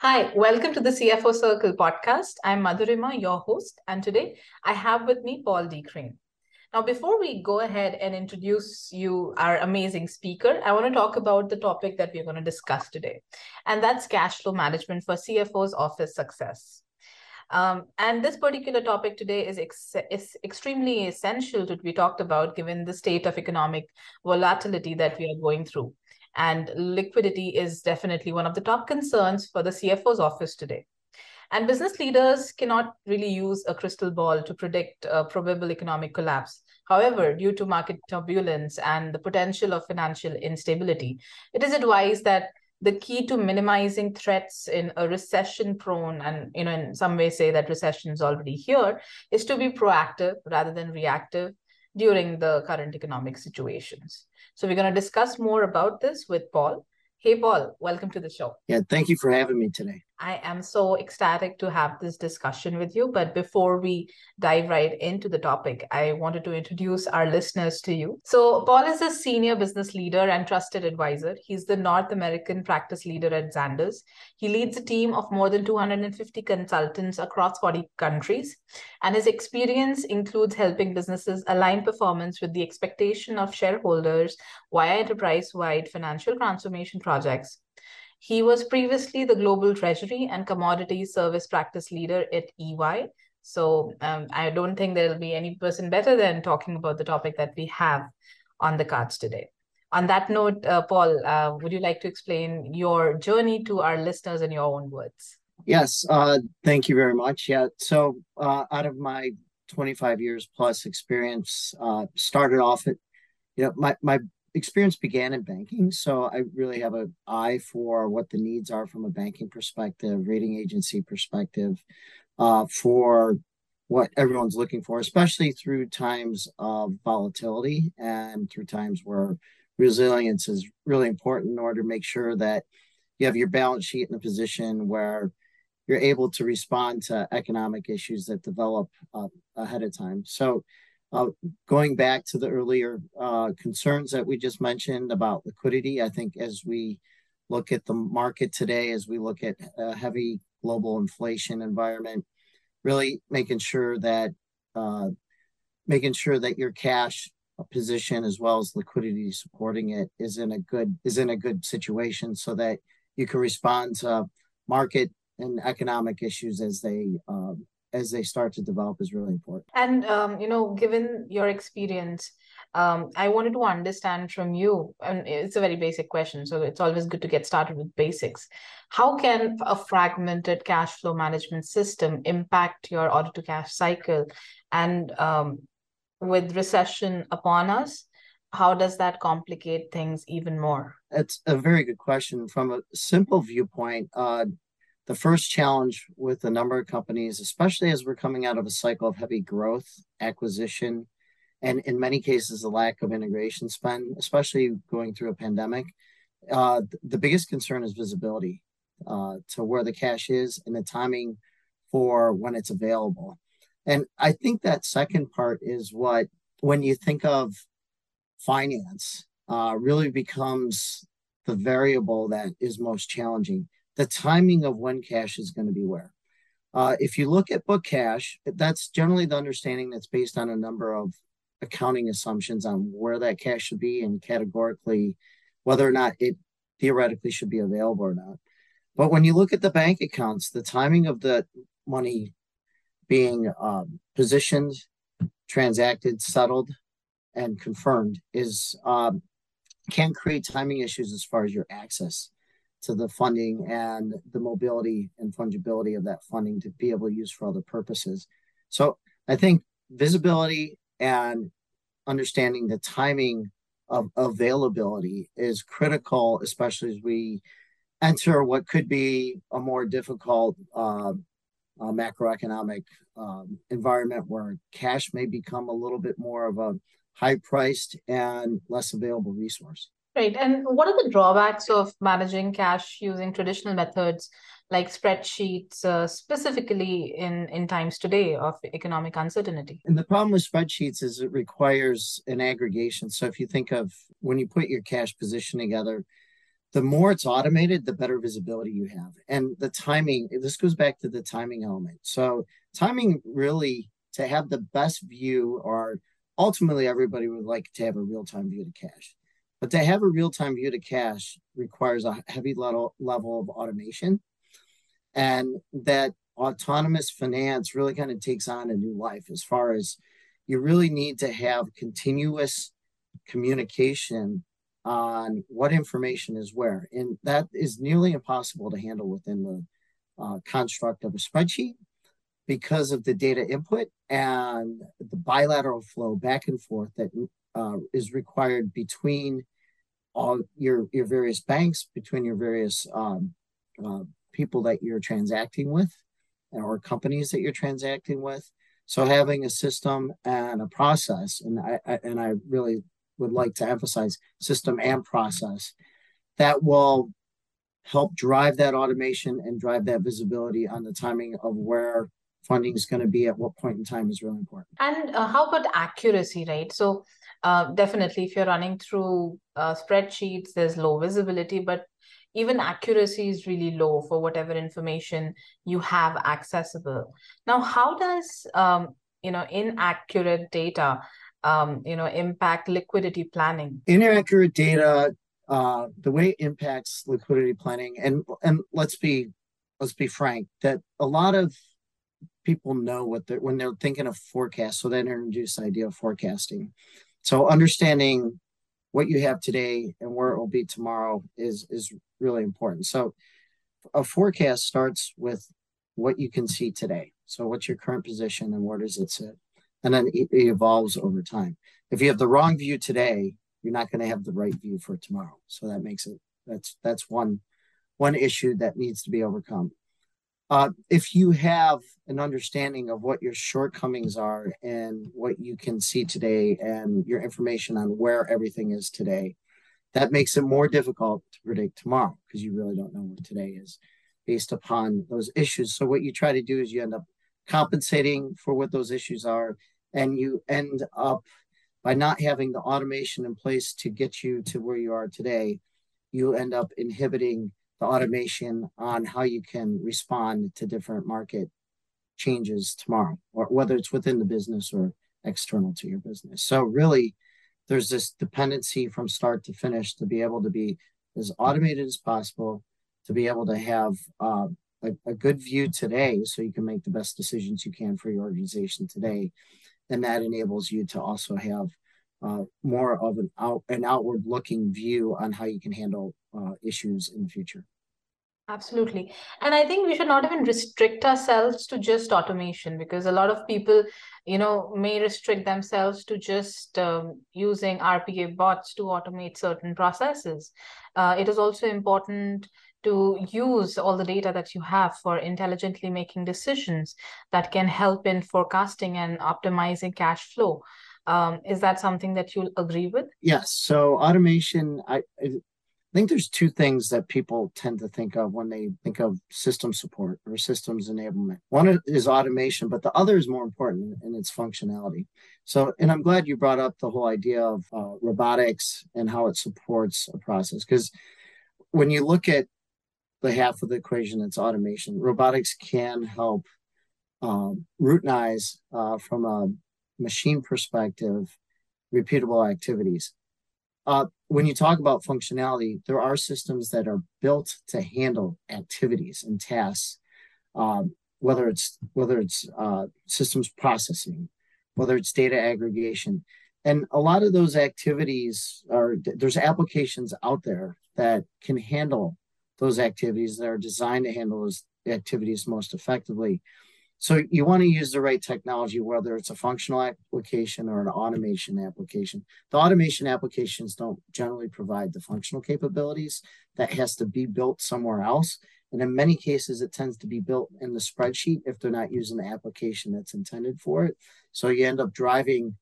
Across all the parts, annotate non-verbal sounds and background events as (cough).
Hi, welcome to the CFO Circle podcast. I'm Madhurima, your host, and today I have with me Paul Decrane. Now, before we go ahead and introduce you, our amazing speaker, I want to talk about the topic that we're going to discuss today, and that's cash flow management for CFO's office success. Um, and this particular topic today is, ex- is extremely essential to be talked about given the state of economic volatility that we are going through. And liquidity is definitely one of the top concerns for the CFO's office today. And business leaders cannot really use a crystal ball to predict a probable economic collapse. However, due to market turbulence and the potential of financial instability, it is advised that the key to minimizing threats in a recession prone and you know in some way say that recession is already here is to be proactive rather than reactive during the current economic situations so we're going to discuss more about this with Paul. Hey, Paul, welcome to the show. Yeah, thank you for having me today. I am so ecstatic to have this discussion with you. But before we dive right into the topic, I wanted to introduce our listeners to you. So, Paul is a senior business leader and trusted advisor. He's the North American practice leader at Zanders. He leads a team of more than 250 consultants across 40 countries. And his experience includes helping businesses align performance with the expectation of shareholders via enterprise wide financial transformation projects he was previously the Global Treasury and Commodities Service Practice Leader at EY. So um, I don't think there'll be any person better than talking about the topic that we have on the cards today. On that note, uh, Paul, uh, would you like to explain your journey to our listeners in your own words? Yes, uh, thank you very much. Yeah, so uh, out of my 25 years plus experience, uh, started off at, you know, my, my experience began in banking, so I really have an eye for what the needs are from a banking perspective, rating agency perspective, uh, for what everyone's looking for, especially through times of volatility and through times where resilience is really important in order to make sure that you have your balance sheet in a position where you're able to respond to economic issues that develop uh, ahead of time. So uh, going back to the earlier uh, concerns that we just mentioned about liquidity, I think as we look at the market today, as we look at a heavy global inflation environment, really making sure that uh, making sure that your cash position as well as liquidity supporting it is in a good is in a good situation so that you can respond to market and economic issues as they um, as they start to develop is really important. And um, you know, given your experience, um, I wanted to understand from you, and it's a very basic question, so it's always good to get started with basics. How can a fragmented cash flow management system impact your order to cash cycle? And um, with recession upon us, how does that complicate things even more? It's a very good question. From a simple viewpoint, uh, the first challenge with a number of companies, especially as we're coming out of a cycle of heavy growth, acquisition, and in many cases, the lack of integration spend, especially going through a pandemic, uh, the biggest concern is visibility uh, to where the cash is and the timing for when it's available. And I think that second part is what, when you think of finance, uh, really becomes the variable that is most challenging the timing of when cash is going to be where. Uh, if you look at book cash, that's generally the understanding that's based on a number of accounting assumptions on where that cash should be and categorically whether or not it theoretically should be available or not. But when you look at the bank accounts, the timing of the money being um, positioned, transacted, settled, and confirmed is um, can create timing issues as far as your access to the funding and the mobility and fungibility of that funding to be able to use for other purposes. So I think visibility and understanding the timing of availability is critical, especially as we enter what could be a more difficult uh, uh, macroeconomic um, environment where cash may become a little bit more of a high priced and less available resource. Right. And what are the drawbacks of managing cash using traditional methods like spreadsheets, uh, specifically in, in times today of economic uncertainty? And the problem with spreadsheets is it requires an aggregation. So if you think of when you put your cash position together, the more it's automated, the better visibility you have. And the timing, this goes back to the timing element. So, timing really to have the best view, or ultimately, everybody would like to have a real time view to cash. But to have a real time view to cash requires a heavy level, level of automation. And that autonomous finance really kind of takes on a new life as far as you really need to have continuous communication on what information is where. And that is nearly impossible to handle within the uh, construct of a spreadsheet because of the data input and the bilateral flow back and forth that uh, is required between all your your various banks, between your various um, uh, people that you're transacting with, or companies that you're transacting with. So having a system and a process, and I, I and I really would like to emphasize system and process that will help drive that automation and drive that visibility on the timing of where funding is going to be at what point in time is really important. And uh, how about accuracy, right? So, uh, definitely, if you're running through uh, spreadsheets, there's low visibility, but even accuracy is really low for whatever information you have accessible. Now, how does um, you know inaccurate data um, you know, impact liquidity planning? Inaccurate data, uh, the way it impacts liquidity planning, and and let's be let's be frank, that a lot of people know what they're when they're thinking of forecast, so they introduce the idea of forecasting. So understanding what you have today and where it will be tomorrow is is really important. So a forecast starts with what you can see today. So what's your current position and where does it sit? and then it, it evolves over time. If you have the wrong view today, you're not going to have the right view for tomorrow. So that makes it that's that's one one issue that needs to be overcome. Uh, if you have an understanding of what your shortcomings are and what you can see today and your information on where everything is today, that makes it more difficult to predict tomorrow because you really don't know what today is based upon those issues. So what you try to do is you end up compensating for what those issues are, and you end up by not having the automation in place to get you to where you are today, you end up inhibiting the automation on how you can respond to different market changes tomorrow, or whether it's within the business or external to your business. So really, there's this dependency from start to finish to be able to be as automated as possible, to be able to have uh, a, a good view today so you can make the best decisions you can for your organization today. And that enables you to also have uh, more of an out an outward looking view on how you can handle uh, issues in the future. Absolutely. And I think we should not even restrict ourselves to just automation because a lot of people, you know, may restrict themselves to just um, using RPA bots to automate certain processes. Uh, it is also important to use all the data that you have for intelligently making decisions that can help in forecasting and optimizing cash flow. Um, is that something that you'll agree with? Yes. So automation, I, I think there's two things that people tend to think of when they think of system support or systems enablement. One is automation, but the other is more important in its functionality. So, and I'm glad you brought up the whole idea of uh, robotics and how it supports a process because when you look at the half of the equation that's automation. Robotics can help um, routinize uh, from a machine perspective repeatable activities. Uh, when you talk about functionality, there are systems that are built to handle activities and tasks, um, whether it's whether it's uh, systems processing, whether it's data aggregation, and a lot of those activities are there's applications out there that can handle those activities that are designed to handle those activities most effectively. So you want to use the right technology, whether it's a functional application or an automation application. The automation applications don't generally provide the functional capabilities. That has to be built somewhere else. And in many cases, it tends to be built in the spreadsheet if they're not using the application that's intended for it. So you end up driving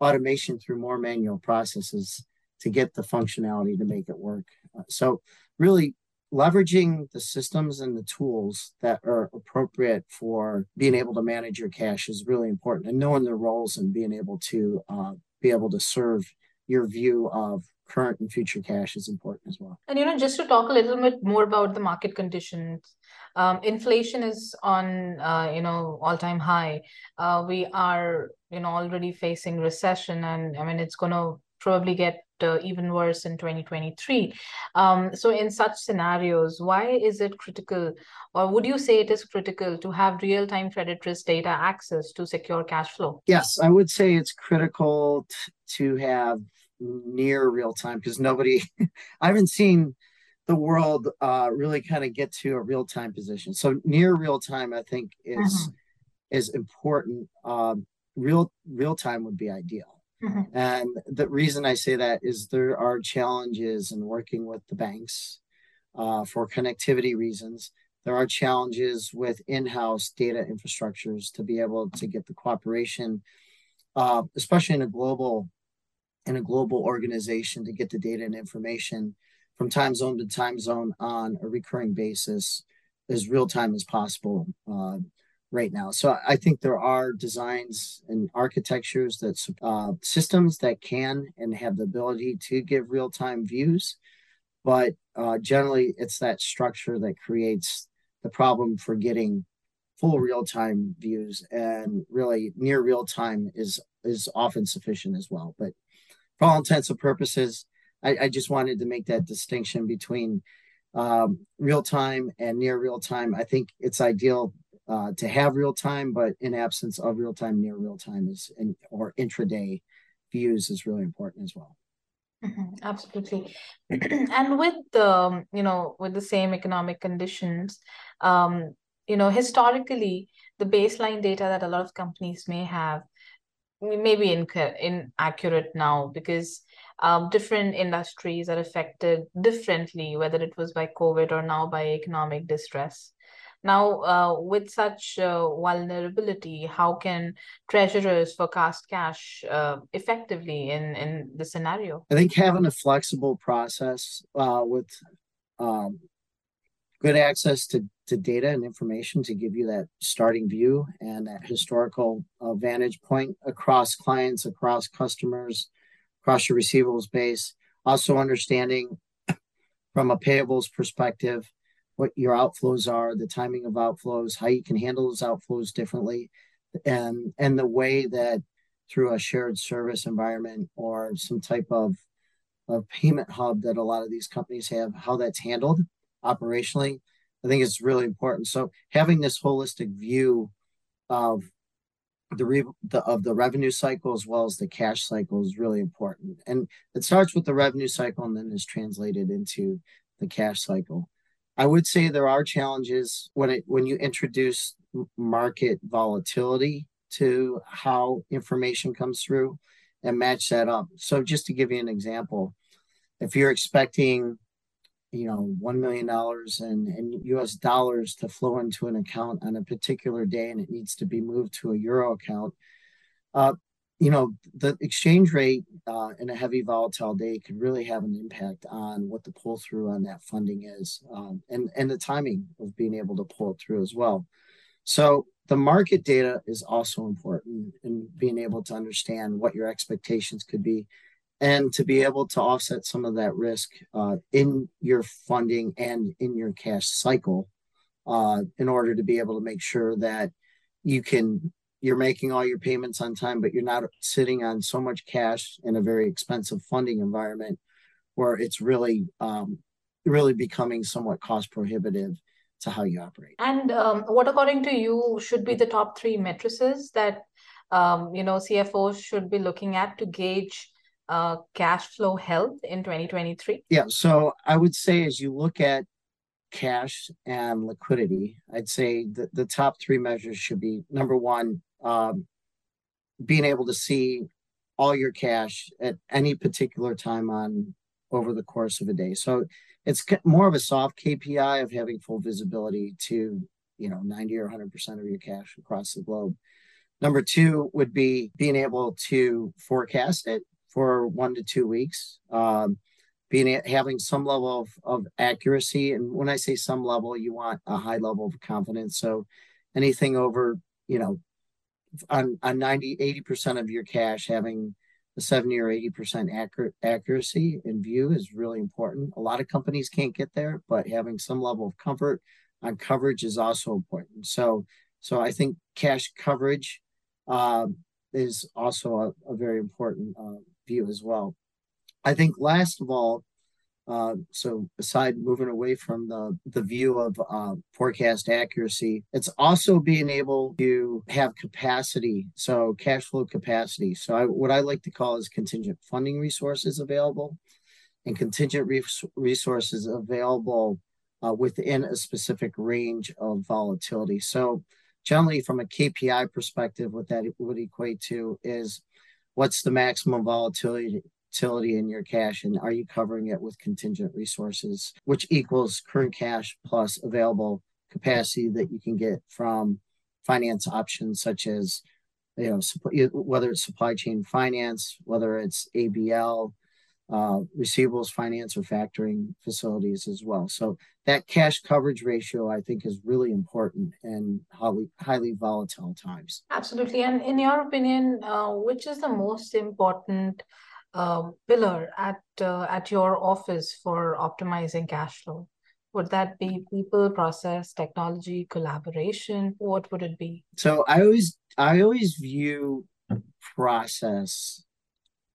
automation through more manual processes to get the functionality to make it work. So really leveraging the systems and the tools that are appropriate for being able to manage your cash is really important and knowing their roles and being able to uh, be able to serve your view of current and future cash is important as well. And you know, just to talk a little bit more about the market conditions, um, inflation is on uh, you know all time high. Uh, we are you know already facing recession, and I mean it's going to probably get uh, even worse in 2023. Um, so, in such scenarios, why is it critical, or would you say it is critical to have real time credit risk data access to secure cash flow? Yes, I would say it's critical t- to have near real time because nobody, (laughs) I haven't seen the world uh, really kind of get to a real time position. So, near real time, I think, is. Mm-hmm. Is important. Um, real real time would be ideal Mm-hmm. And the reason I say that is there are challenges in working with the banks uh, for connectivity reasons. There are challenges with in-house data infrastructures to be able to get the cooperation, uh, especially in a global in a global organization, to get the data and information from time zone to time zone on a recurring basis as real time as possible. Uh, right now. So I think there are designs and architectures that uh, systems that can and have the ability to give real time views, but uh, generally it's that structure that creates the problem for getting full real time views, and really near real time is is often sufficient as well. But for all intents and purposes, I, I just wanted to make that distinction between um, real time and near real time. I think it's ideal uh, to have real time, but in absence of real time, near real time is in, or intraday views is really important as well. Mm-hmm, absolutely, (clears throat) and with the you know with the same economic conditions, um, you know historically the baseline data that a lot of companies may have may be inc- inaccurate now because um, different industries are affected differently, whether it was by COVID or now by economic distress. Now, uh, with such uh, vulnerability, how can treasurers forecast cash uh, effectively in, in the scenario? I think having a flexible process uh, with um, good access to, to data and information to give you that starting view and that historical vantage point across clients, across customers, across your receivables base. Also, understanding from a payables perspective what your outflows are, the timing of outflows, how you can handle those outflows differently, and and the way that through a shared service environment or some type of of payment hub that a lot of these companies have, how that's handled operationally, I think it's really important. So having this holistic view of the, re- the of the revenue cycle as well as the cash cycle is really important, and it starts with the revenue cycle and then is translated into the cash cycle. I would say there are challenges when it when you introduce market volatility to how information comes through and match that up. So just to give you an example, if you're expecting you know one million dollars in, in US dollars to flow into an account on a particular day and it needs to be moved to a euro account, uh, you know, the exchange rate uh, in a heavy volatile day could really have an impact on what the pull through on that funding is, um, and and the timing of being able to pull it through as well. So the market data is also important in being able to understand what your expectations could be, and to be able to offset some of that risk uh, in your funding and in your cash cycle, uh, in order to be able to make sure that you can you're making all your payments on time, but you're not sitting on so much cash in a very expensive funding environment where it's really, um, really becoming somewhat cost prohibitive to how you operate. And um, what, according to you, should be the top three matrices that um, you know CFOs should be looking at to gauge uh, cash flow health in 2023? Yeah, so I would say as you look at cash and liquidity, I'd say the, the top three measures should be number one, um, being able to see all your cash at any particular time on over the course of a day. So it's more of a soft KPI of having full visibility to you know 90 or 100 percent of your cash across the globe. Number two would be being able to forecast it for one to two weeks. Um, being having some level of, of accuracy and when i say some level you want a high level of confidence so anything over you know on, on 90 80% of your cash having the 70 or 80% accurate accuracy in view is really important. A lot of companies can't get there, but having some level of comfort on coverage is also important. So, so I think cash coverage uh, is also a, a very important uh, view as well. I think last of all, uh, so aside moving away from the the view of uh, forecast accuracy, it's also being able to have capacity, so cash flow capacity. So I, what I like to call is contingent funding resources available, and contingent res- resources available uh, within a specific range of volatility. So generally, from a KPI perspective, what that would equate to is what's the maximum volatility volatility in your cash and are you covering it with contingent resources which equals current cash plus available capacity that you can get from finance options such as you know whether it's supply chain finance whether it's abl uh, receivables finance or factoring facilities as well. So that cash coverage ratio i think is really important in highly highly volatile times. Absolutely. And in your opinion uh, which is the most important um, pillar at uh, at your office for optimizing cash flow? Would that be people, process, technology, collaboration? What would it be? So I always I always view process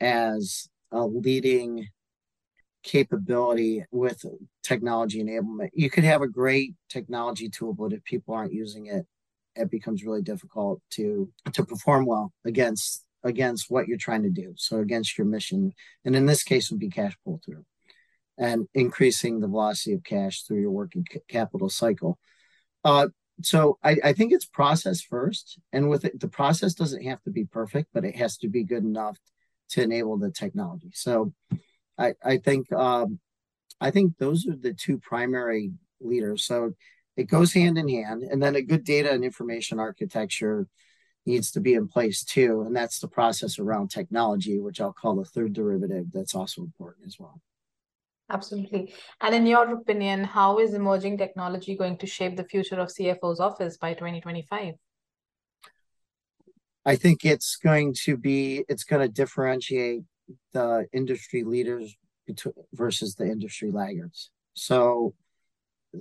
as a leading capability with technology enablement. You could have a great technology tool, but if people aren't using it, it becomes really difficult to to perform well against against what you're trying to do. So against your mission, and in this case would be cash pull through, and increasing the velocity of cash through your working capital cycle. Uh, so I, I, think it's process first, and with it, the process doesn't have to be perfect, but it has to be good enough to enable the technology. So I, I think um, I think those are the two primary leaders. So it goes hand in hand, and then a good data and information architecture needs to be in place too. And that's the process around technology, which I'll call the third derivative, that's also important as well. Absolutely. And in your opinion, how is emerging technology going to shape the future of CFO's office by 2025? I think it's going to be, it's going to differentiate the industry leaders versus the industry laggards. So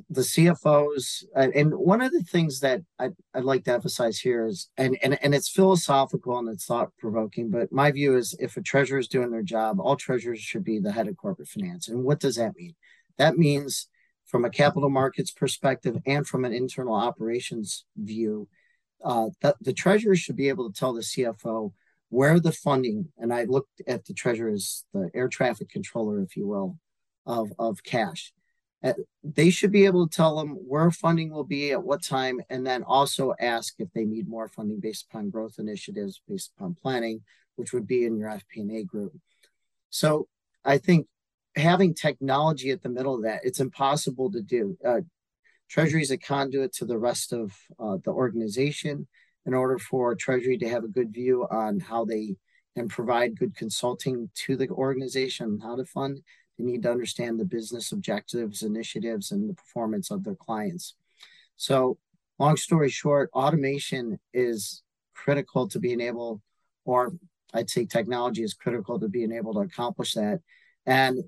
the CFOs, and one of the things that I'd, I'd, like to emphasize here is, and, and, and it's philosophical and it's thought provoking, but my view is if a treasurer is doing their job, all treasurers should be the head of corporate finance. And what does that mean? That means from a capital markets perspective and from an internal operations view, uh, that the treasurer should be able to tell the CFO where the funding, and I looked at the treasurer as the air traffic controller, if you will, of, of cash they should be able to tell them where funding will be at what time, and then also ask if they need more funding based upon growth initiatives, based upon planning, which would be in your FP&A group. So I think having technology at the middle of that, it's impossible to do. Uh, Treasury is a conduit to the rest of uh, the organization in order for Treasury to have a good view on how they can provide good consulting to the organization on how to fund they need to understand the business objectives, initiatives, and the performance of their clients. So, long story short, automation is critical to being able, or I'd say technology is critical to being able to accomplish that. And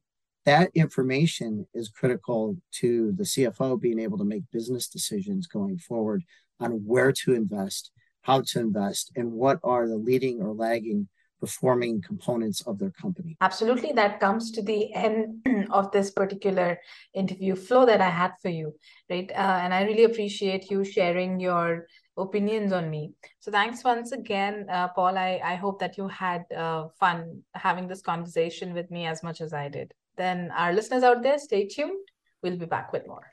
that information is critical to the CFO being able to make business decisions going forward on where to invest, how to invest, and what are the leading or lagging performing components of their company. Absolutely. That comes to the end (clears throat) of this particular interview flow that I had for you, right? Uh, and I really appreciate you sharing your opinions on me. So thanks once again, uh, Paul. I, I hope that you had uh, fun having this conversation with me as much as I did. Then our listeners out there, stay tuned. We'll be back with more.